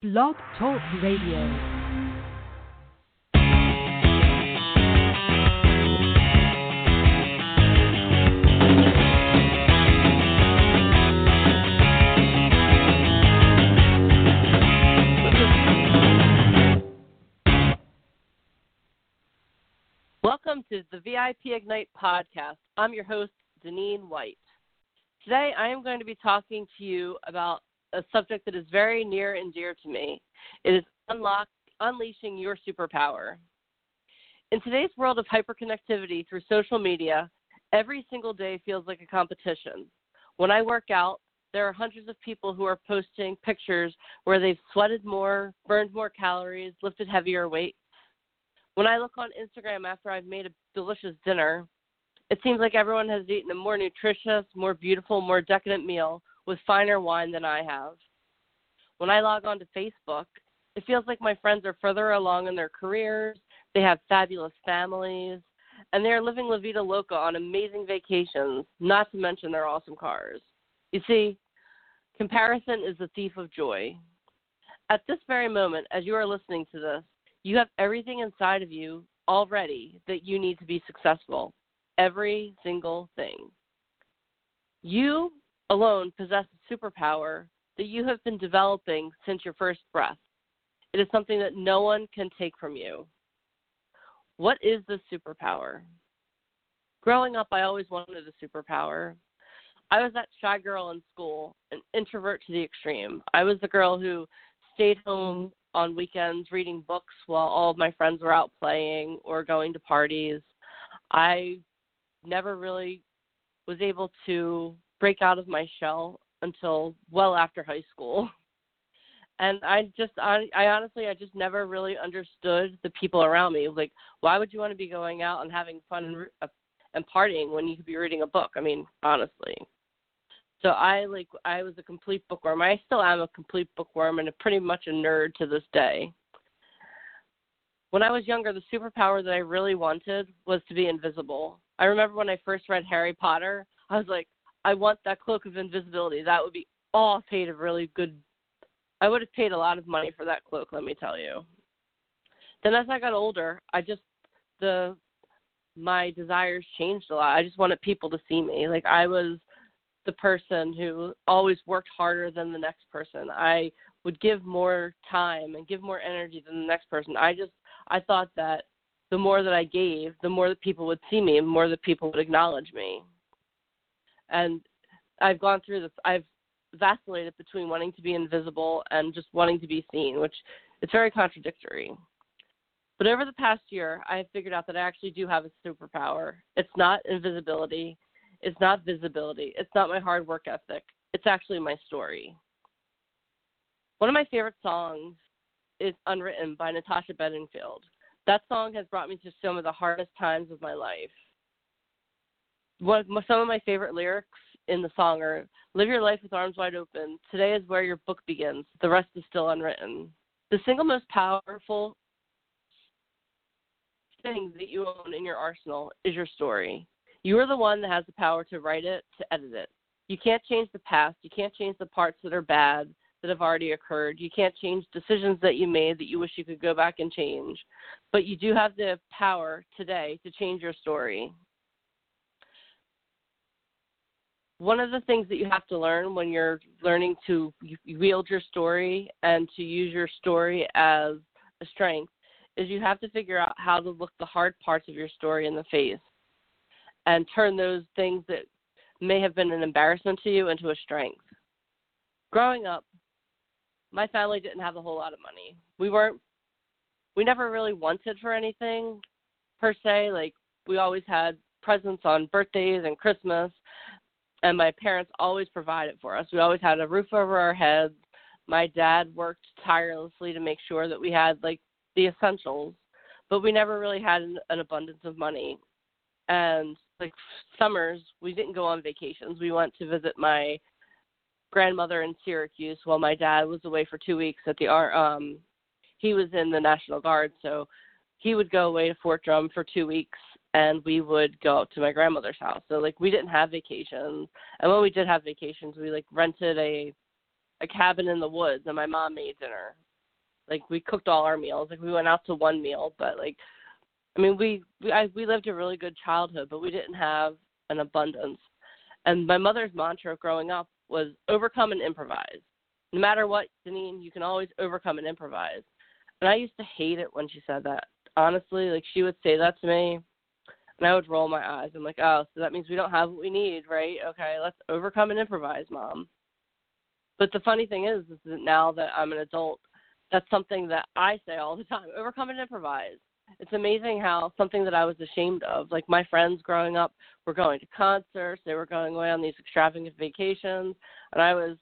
Blog Talk Radio. Welcome to the VIP Ignite podcast. I'm your host, Deneen White. Today I am going to be talking to you about a subject that is very near and dear to me. It is unlock, unleashing your superpower. In today's world of hyperconnectivity through social media, every single day feels like a competition. When I work out, there are hundreds of people who are posting pictures where they've sweated more, burned more calories, lifted heavier weights. When I look on Instagram after I've made a delicious dinner, it seems like everyone has eaten a more nutritious, more beautiful, more decadent meal with finer wine than I have. When I log on to Facebook, it feels like my friends are further along in their careers, they have fabulous families, and they're living La Vida Loca on amazing vacations, not to mention their awesome cars. You see, comparison is the thief of joy. At this very moment, as you are listening to this, you have everything inside of you already that you need to be successful. Every single thing. You alone possess a superpower that you have been developing since your first breath. It is something that no one can take from you. What is this superpower? Growing up, I always wanted a superpower. I was that shy girl in school, an introvert to the extreme. I was the girl who stayed home on weekends reading books while all of my friends were out playing or going to parties. I never really was able to break out of my shell until well after high school. And I just, I, I honestly, I just never really understood the people around me. Like, why would you want to be going out and having fun and, uh, and partying when you could be reading a book? I mean, honestly. So I like, I was a complete bookworm. I still am a complete bookworm and a pretty much a nerd to this day. When I was younger, the superpower that I really wanted was to be invisible. I remember when I first read Harry Potter, I was like, I want that cloak of invisibility. That would be all paid a really good. I would have paid a lot of money for that cloak. Let me tell you. Then as I got older, I just the my desires changed a lot. I just wanted people to see me. Like I was the person who always worked harder than the next person. I would give more time and give more energy than the next person. I just I thought that the more that I gave, the more that people would see me and more that people would acknowledge me and I've gone through this. I've vacillated between wanting to be invisible and just wanting to be seen, which it's very contradictory. But over the past year, I have figured out that I actually do have a superpower. It's not invisibility, it's not visibility, it's not my hard work ethic. It's actually my story. One of my favorite songs is Unwritten by Natasha Bedingfield. That song has brought me to some of the hardest times of my life some of my favorite lyrics in the song are live your life with arms wide open. Today is where your book begins. The rest is still unwritten. The single most powerful thing that you own in your arsenal is your story. You are the one that has the power to write it to edit it. You can't change the past. You can't change the parts that are bad that have already occurred. You can't change decisions that you made that you wish you could go back and change. But you do have the power today to change your story one of the things that you have to learn when you're learning to wield your story and to use your story as a strength is you have to figure out how to look the hard parts of your story in the face and turn those things that may have been an embarrassment to you into a strength. Growing up, my family didn't have a whole lot of money. We weren't we never really wanted for anything per se, like we always had presents on birthdays and Christmas, and my parents always provided for us. We always had a roof over our heads. My dad worked tirelessly to make sure that we had like the essentials, but we never really had an, an abundance of money. And like summers, we didn't go on vacations. We went to visit my grandmother in Syracuse while my dad was away for 2 weeks at the um he was in the National Guard, so he would go away to Fort Drum for 2 weeks and we would go to my grandmother's house. So like we didn't have vacations, and when we did have vacations, we like rented a a cabin in the woods, and my mom made dinner. Like we cooked all our meals. Like we went out to one meal, but like I mean, we we I, we lived a really good childhood, but we didn't have an abundance. And my mother's mantra growing up was overcome and improvise. No matter what, Deneen, you can always overcome and improvise. And I used to hate it when she said that. Honestly, like she would say that to me, and I would roll my eyes. I'm like, oh, so that means we don't have what we need, right? Okay, let's overcome and improvise, mom. But the funny thing is, is that now that I'm an adult, that's something that I say all the time: overcome and improvise it's amazing how something that I was ashamed of, like my friends growing up were going to concerts, they were going away on these extravagant vacations, and I was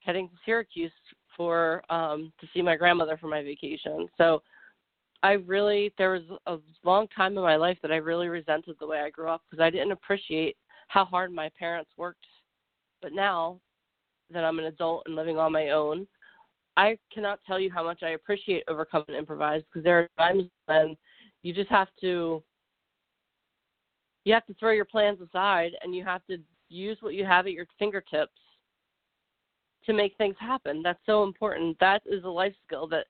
heading to Syracuse for um to see my grandmother for my vacation. So I really there was a long time in my life that I really resented the way I grew up because I didn't appreciate how hard my parents worked. But now that I'm an adult and living on my own, I cannot tell you how much I appreciate overcome and improvise because there are times when you just have to you have to throw your plans aside and you have to use what you have at your fingertips to make things happen. That's so important. That is a life skill that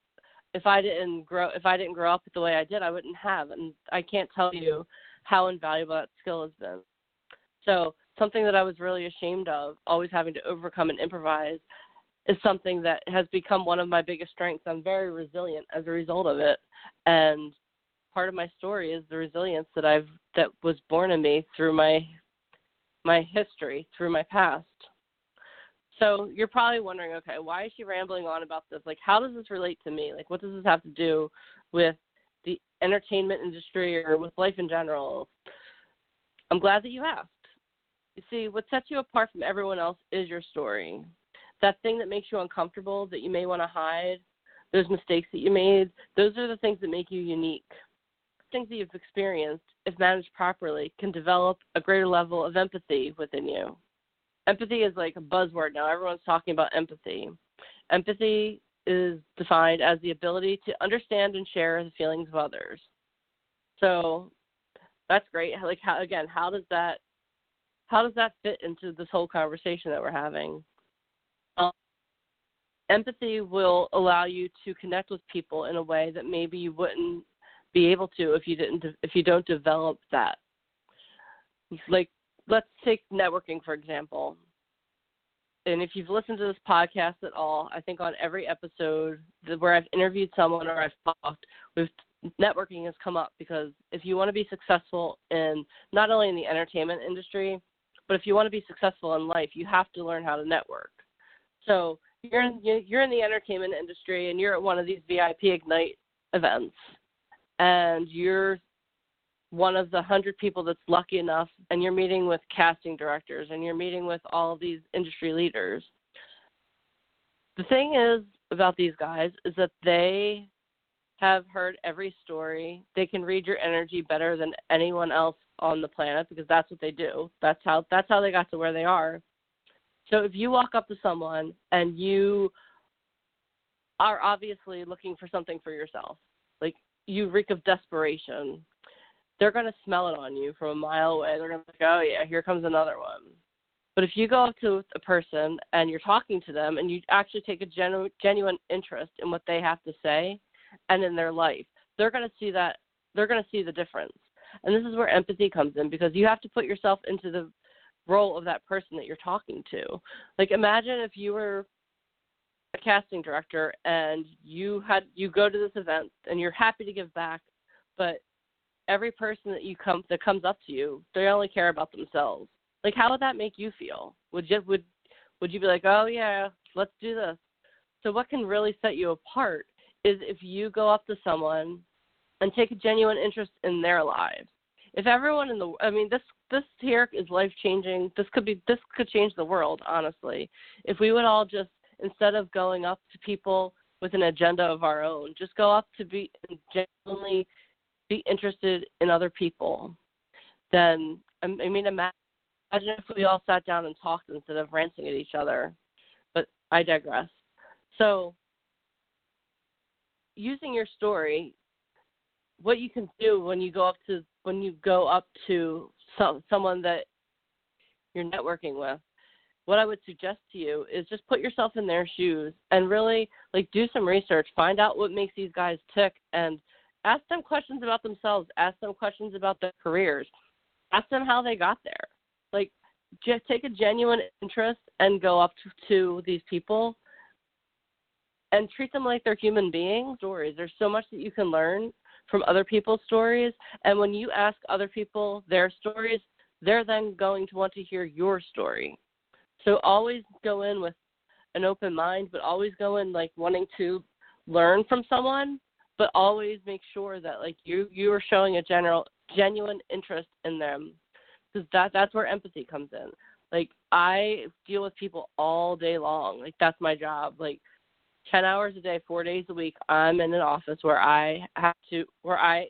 if I didn't grow if I didn't grow up the way I did, I wouldn't have and I can't tell you how invaluable that skill has been. So, something that I was really ashamed of, always having to overcome and improvise is something that has become one of my biggest strengths. I'm very resilient as a result of it. And part of my story is the resilience that I've that was born in me through my my history, through my past. So you're probably wondering, okay, why is she rambling on about this? Like how does this relate to me? Like what does this have to do with the entertainment industry or with life in general? I'm glad that you asked. You see, what sets you apart from everyone else is your story that thing that makes you uncomfortable that you may want to hide, those mistakes that you made, those are the things that make you unique. Things that you've experienced, if managed properly, can develop a greater level of empathy within you. Empathy is like a buzzword now. Everyone's talking about empathy. Empathy is defined as the ability to understand and share the feelings of others. So that's great. Like how again, how does that how does that fit into this whole conversation that we're having? Um, empathy will allow you to connect with people in a way that maybe you wouldn't be able to if you didn't if you don't develop that like let's take networking for example. And if you've listened to this podcast at all i think on every episode where i've interviewed someone or i've talked with networking has come up because if you want to be successful in not only in the entertainment industry but if you want to be successful in life you have to learn how to network. So you're in you're in the entertainment industry and you're at one of these VIP Ignite events, and you're one of the hundred people that's lucky enough, and you're meeting with casting directors and you're meeting with all these industry leaders. The thing is about these guys is that they have heard every story. They can read your energy better than anyone else on the planet because that's what they do. That's how that's how they got to where they are. So if you walk up to someone and you are obviously looking for something for yourself, like you reek of desperation, they're going to smell it on you from a mile away. They're going to be like, oh, yeah, here comes another one. But if you go up to a person and you're talking to them and you actually take a genu- genuine interest in what they have to say and in their life, they're going to see that they're going to see the difference. And this is where empathy comes in because you have to put yourself into the role of that person that you're talking to. Like imagine if you were a casting director and you had you go to this event and you're happy to give back, but every person that you come that comes up to you, they only care about themselves. Like how would that make you feel? Would you would would you be like, "Oh yeah, let's do this." So what can really set you apart is if you go up to someone and take a genuine interest in their lives. If everyone in the I mean this this here is life changing. This could be this could change the world, honestly. If we would all just instead of going up to people with an agenda of our own, just go up to be genuinely be interested in other people. Then I mean, imagine if we all sat down and talked instead of ranting at each other. But I digress. So, using your story, what you can do when you go up to when you go up to some someone that you're networking with what I would suggest to you is just put yourself in their shoes and really like do some research, find out what makes these guys tick and ask them questions about themselves, ask them questions about their careers, ask them how they got there. Like just take a genuine interest and go up to, to these people and treat them like they're human beings. Stories. There's so much that you can learn from other people's stories, and when you ask other people their stories, they're then going to want to hear your story. So always go in with an open mind, but always go in like wanting to learn from someone, but always make sure that like you you are showing a general genuine interest in them because that that's where empathy comes in. Like I deal with people all day long. Like that's my job. Like 10 hours a day, 4 days a week, I'm in an office where I have to where I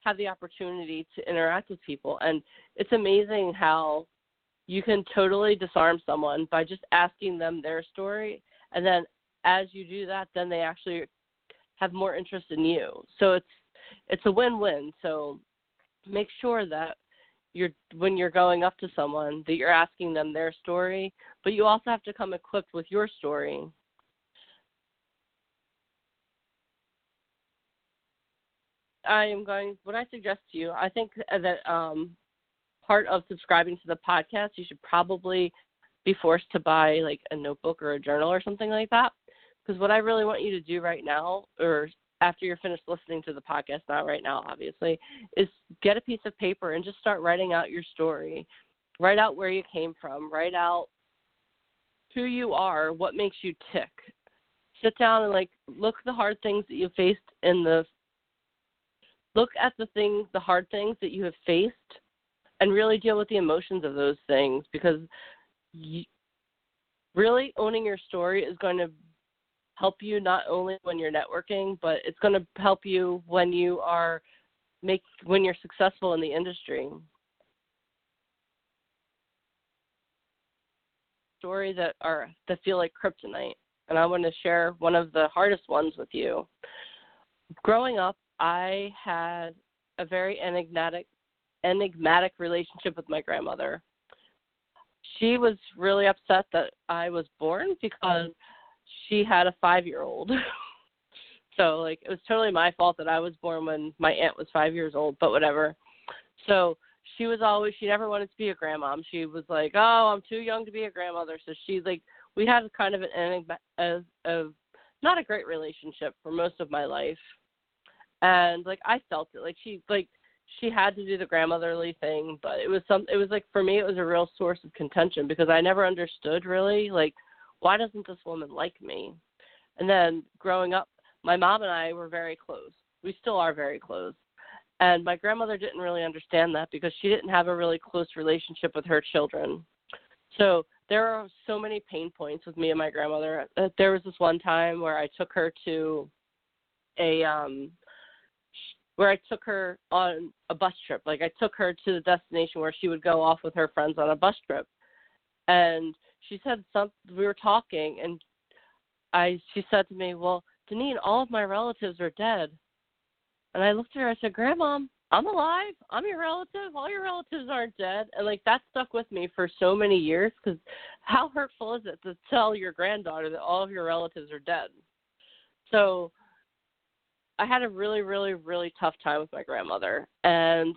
have the opportunity to interact with people and it's amazing how you can totally disarm someone by just asking them their story and then as you do that then they actually have more interest in you so it's it's a win-win so make sure that you're when you're going up to someone that you're asking them their story but you also have to come equipped with your story I am going. What I suggest to you, I think that um, part of subscribing to the podcast, you should probably be forced to buy like a notebook or a journal or something like that. Because what I really want you to do right now, or after you're finished listening to the podcast, not right now, obviously, is get a piece of paper and just start writing out your story. Write out where you came from. Write out who you are, what makes you tick. Sit down and like look the hard things that you faced in the look at the things, the hard things that you have faced, and really deal with the emotions of those things because you, really owning your story is going to help you not only when you're networking, but it's going to help you when you are make when you're successful in the industry. Stories that are that feel like kryptonite, and I want to share one of the hardest ones with you. Growing up, I had a very enigmatic enigmatic relationship with my grandmother. She was really upset that I was born because she had a 5-year-old. so like it was totally my fault that I was born when my aunt was 5 years old, but whatever. So she was always she never wanted to be a grandmom. She was like, "Oh, I'm too young to be a grandmother." So she's like we had kind of an of, of not a great relationship for most of my life and like I felt it. Like she like she had to do the grandmotherly thing, but it was some it was like for me it was a real source of contention because I never understood really like why doesn't this woman like me? And then growing up, my mom and I were very close. We still are very close. And my grandmother didn't really understand that because she didn't have a really close relationship with her children. So there are so many pain points with me and my grandmother. Uh, there was this one time where I took her to a um where I took her on a bus trip. Like I took her to the destination where she would go off with her friends on a bus trip. And she said something we were talking and I she said to me, Well, Deneen, all of my relatives are dead. And I looked at her, I said, Grandma, I'm alive. I'm your relative. All your relatives aren't dead. And like that stuck with me for so many years because how hurtful is it to tell your granddaughter that all of your relatives are dead? So I had a really, really, really tough time with my grandmother, and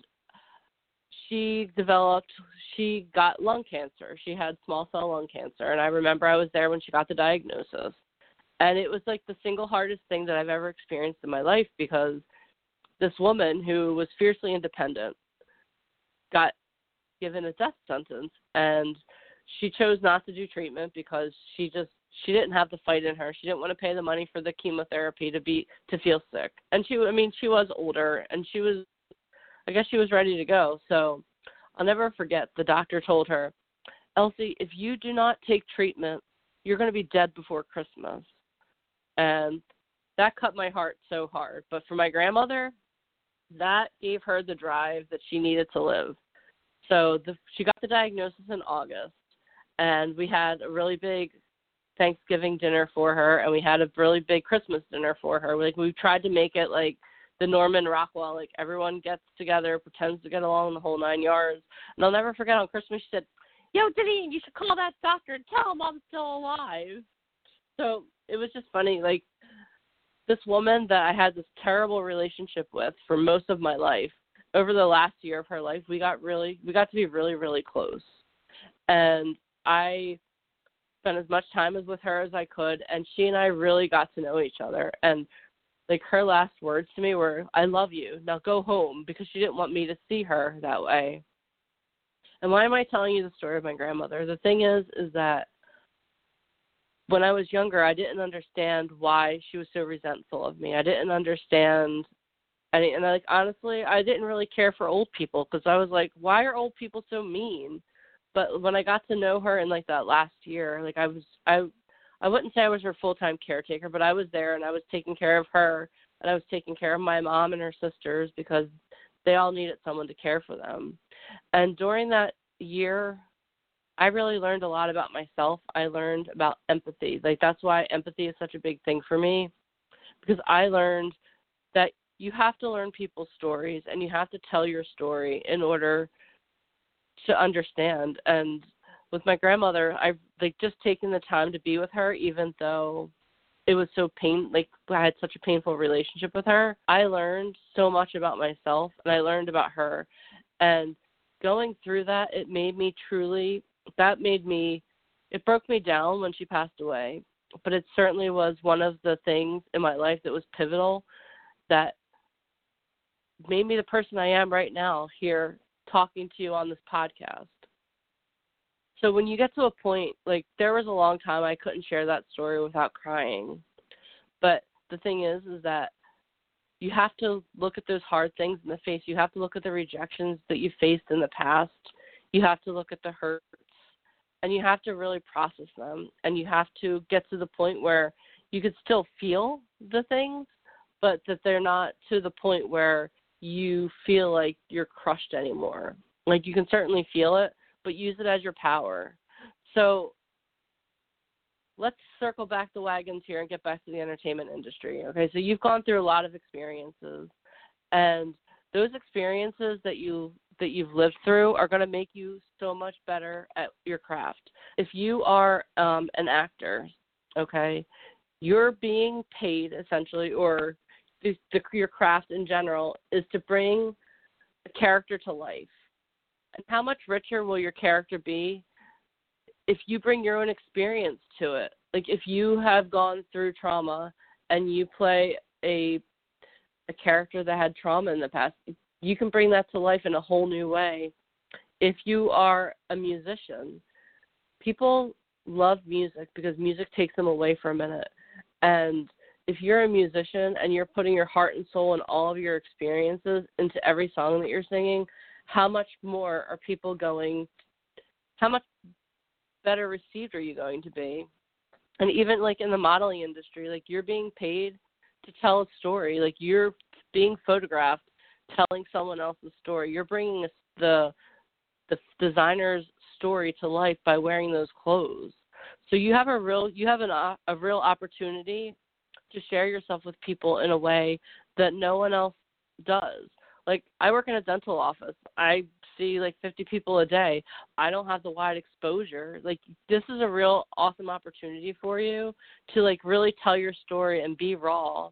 she developed. She got lung cancer. She had small cell lung cancer, and I remember I was there when she got the diagnosis, and it was like the single hardest thing that I've ever experienced in my life because this woman who was fiercely independent got given a death sentence, and she chose not to do treatment because she just she didn't have the fight in her. She didn't want to pay the money for the chemotherapy to be to feel sick. And she I mean she was older and she was I guess she was ready to go. So I'll never forget the doctor told her, "Elsie, if you do not take treatment, you're going to be dead before Christmas." And that cut my heart so hard. But for my grandmother, that gave her the drive that she needed to live. So the, she got the diagnosis in August, and we had a really big Thanksgiving dinner for her, and we had a really big Christmas dinner for her. Like we tried to make it like the Norman Rockwell, like everyone gets together, pretends to get along the whole nine yards. And I'll never forget on Christmas she said, Yo, Deneen, you should call that doctor and tell him I'm still alive. So it was just funny. Like, this woman that I had this terrible relationship with for most of my life, over the last year of her life, we got really, we got to be really, really close. And I spent as much time as with her as I could, and she and I really got to know each other. And like her last words to me were, "I love you. Now go home," because she didn't want me to see her that way. And why am I telling you the story of my grandmother? The thing is, is that when I was younger, I didn't understand why she was so resentful of me. I didn't understand and and like honestly, I didn't really care for old people because I was like, why are old people so mean? But when I got to know her in like that last year, like I was I I wouldn't say I was her full time caretaker, but I was there and I was taking care of her and I was taking care of my mom and her sisters because they all needed someone to care for them. And during that year, I really learned a lot about myself. I learned about empathy. Like that's why empathy is such a big thing for me because I learned that you have to learn people's stories and you have to tell your story in order to understand and with my grandmother i've like just taken the time to be with her even though it was so pain like i had such a painful relationship with her. I learned so much about myself and i learned about her. And going through that it made me truly that made me it broke me down when she passed away. But it certainly was one of the things in my life that was pivotal that made me the person I am right now here talking to you on this podcast. So when you get to a point like there was a long time I couldn't share that story without crying. But the thing is is that you have to look at those hard things in the face. You have to look at the rejections that you faced in the past. You have to look at the hurts and you have to really process them and you have to get to the point where you could still feel the things but that they're not to the point where you feel like you're crushed anymore. Like you can certainly feel it, but use it as your power. So let's circle back the wagons here and get back to the entertainment industry. Okay, so you've gone through a lot of experiences and those experiences that you that you've lived through are going to make you so much better at your craft. If you are um, an actor, okay, you're being paid essentially, or the, the, your craft in general is to bring a character to life. And how much richer will your character be if you bring your own experience to it? Like if you have gone through trauma and you play a a character that had trauma in the past, you can bring that to life in a whole new way. If you are a musician, people love music because music takes them away for a minute. And if you're a musician and you're putting your heart and soul and all of your experiences into every song that you're singing, how much more are people going how much better received are you going to be? And even like in the modeling industry, like you're being paid to tell a story. Like you're being photographed telling someone else's story. You're bringing the the designer's story to life by wearing those clothes. So you have a real you have an a real opportunity to share yourself with people in a way that no one else does. Like I work in a dental office. I see like 50 people a day. I don't have the wide exposure. Like this is a real awesome opportunity for you to like really tell your story and be raw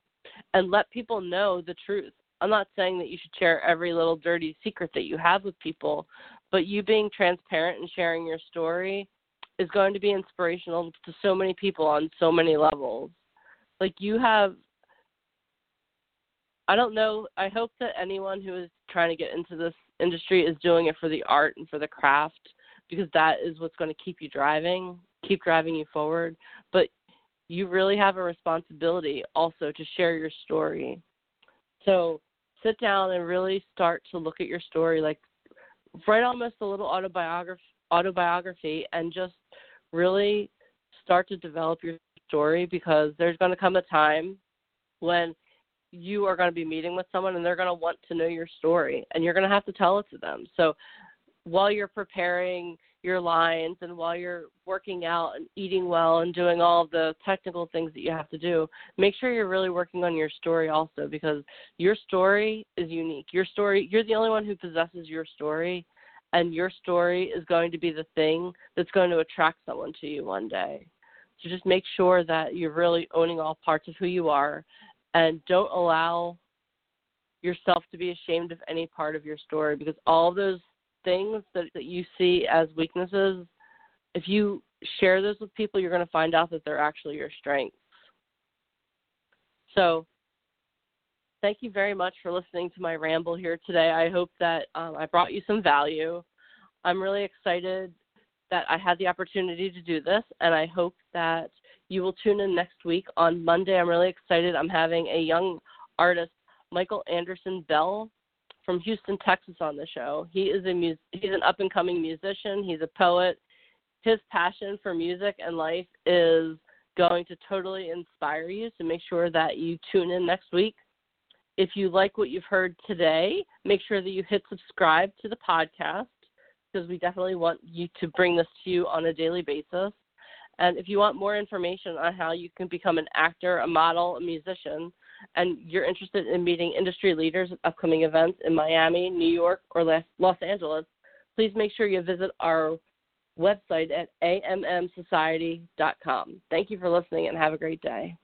and let people know the truth. I'm not saying that you should share every little dirty secret that you have with people, but you being transparent and sharing your story is going to be inspirational to so many people on so many levels like you have I don't know. I hope that anyone who is trying to get into this industry is doing it for the art and for the craft because that is what's going to keep you driving, keep driving you forward. But you really have a responsibility also to share your story. So sit down and really start to look at your story like write almost a little autobiography autobiography and just really start to develop your story because there's going to come a time when you are going to be meeting with someone and they're going to want to know your story and you're going to have to tell it to them. So while you're preparing your lines and while you're working out and eating well and doing all the technical things that you have to do, make sure you're really working on your story also because your story is unique. Your story, you're the only one who possesses your story and your story is going to be the thing that's going to attract someone to you one day. So just make sure that you're really owning all parts of who you are and don't allow yourself to be ashamed of any part of your story because all those things that, that you see as weaknesses, if you share those with people, you're going to find out that they're actually your strengths. So, thank you very much for listening to my ramble here today. I hope that um, I brought you some value. I'm really excited that I had the opportunity to do this, and I hope that you will tune in next week on Monday. I'm really excited. I'm having a young artist, Michael Anderson Bell from Houston, Texas, on the show. He is a he's an up and coming musician. He's a poet. His passion for music and life is going to totally inspire you. So make sure that you tune in next week. If you like what you've heard today, make sure that you hit subscribe to the podcast because we definitely want you to bring this to you on a daily basis. And if you want more information on how you can become an actor, a model, a musician, and you're interested in meeting industry leaders at upcoming events in Miami, New York, or Los Angeles, please make sure you visit our website at ammsociety.com. Thank you for listening and have a great day.